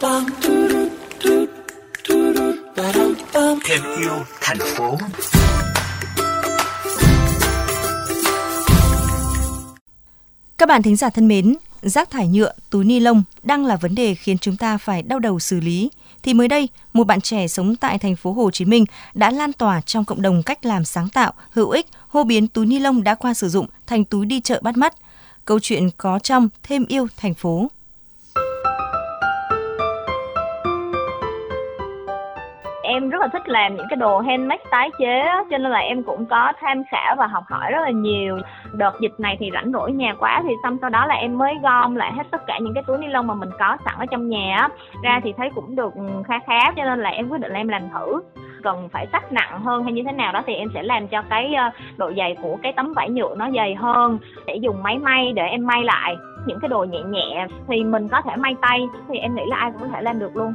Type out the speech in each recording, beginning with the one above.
Thêm yêu thành phố. Các bạn thính giả thân mến, rác thải nhựa, túi ni lông đang là vấn đề khiến chúng ta phải đau đầu xử lý. Thì mới đây, một bạn trẻ sống tại thành phố Hồ Chí Minh đã lan tỏa trong cộng đồng cách làm sáng tạo, hữu ích, hô biến túi ni lông đã qua sử dụng thành túi đi chợ bắt mắt. Câu chuyện có trong thêm yêu thành phố. Em rất là thích làm những cái đồ handmade tái chế cho nên là em cũng có tham khảo và học hỏi rất là nhiều. Đợt dịch này thì rảnh rỗi nhà quá thì xong sau đó là em mới gom lại hết tất cả những cái túi ni lông mà mình có sẵn ở trong nhà á. Ra thì thấy cũng được khá khá, cho nên là em quyết định là em làm thử. Cần phải sắc nặng hơn hay như thế nào đó thì em sẽ làm cho cái ờ, độ dày của cái tấm vải nhựa nó dày hơn. Để dùng máy may để em may lại những cái đồ nhẹ nhẹ. Thì mình có thể may tay thì em nghĩ là ai cũng có thể làm được luôn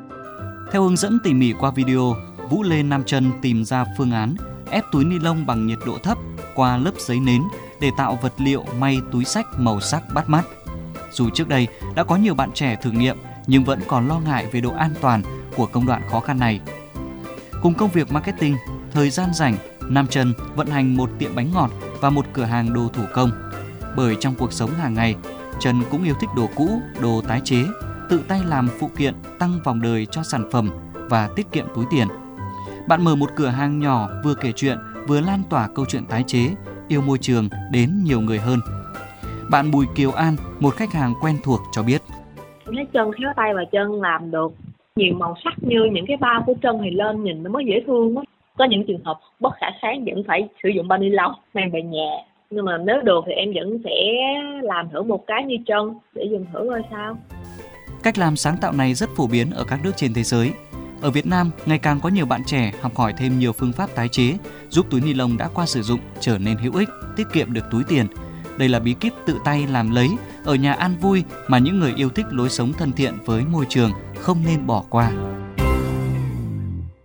theo hướng dẫn tỉ mỉ qua video, Vũ Lê Nam Trân tìm ra phương án ép túi ni lông bằng nhiệt độ thấp qua lớp giấy nến để tạo vật liệu may túi sách màu sắc bắt mắt. Dù trước đây đã có nhiều bạn trẻ thử nghiệm nhưng vẫn còn lo ngại về độ an toàn của công đoạn khó khăn này. Cùng công việc marketing, thời gian rảnh, Nam Trần vận hành một tiệm bánh ngọt và một cửa hàng đồ thủ công. Bởi trong cuộc sống hàng ngày, Trần cũng yêu thích đồ cũ, đồ tái chế tự tay làm phụ kiện tăng vòng đời cho sản phẩm và tiết kiệm túi tiền. Bạn mở một cửa hàng nhỏ vừa kể chuyện vừa lan tỏa câu chuyện tái chế, yêu môi trường đến nhiều người hơn. Bạn Bùi Kiều An, một khách hàng quen thuộc cho biết. Lấy chân khéo tay và chân làm được nhiều màu sắc như những cái bao của chân thì lên nhìn nó mới dễ thương á. Có những trường hợp bất khả kháng vẫn phải sử dụng bao ni lông mang về nhà nhưng mà nếu được thì em vẫn sẽ làm thử một cái như chân để dùng thử coi sao Cách làm sáng tạo này rất phổ biến ở các nước trên thế giới. Ở Việt Nam, ngày càng có nhiều bạn trẻ học hỏi thêm nhiều phương pháp tái chế, giúp túi ni lông đã qua sử dụng trở nên hữu ích, tiết kiệm được túi tiền. Đây là bí kíp tự tay làm lấy ở nhà an vui mà những người yêu thích lối sống thân thiện với môi trường không nên bỏ qua.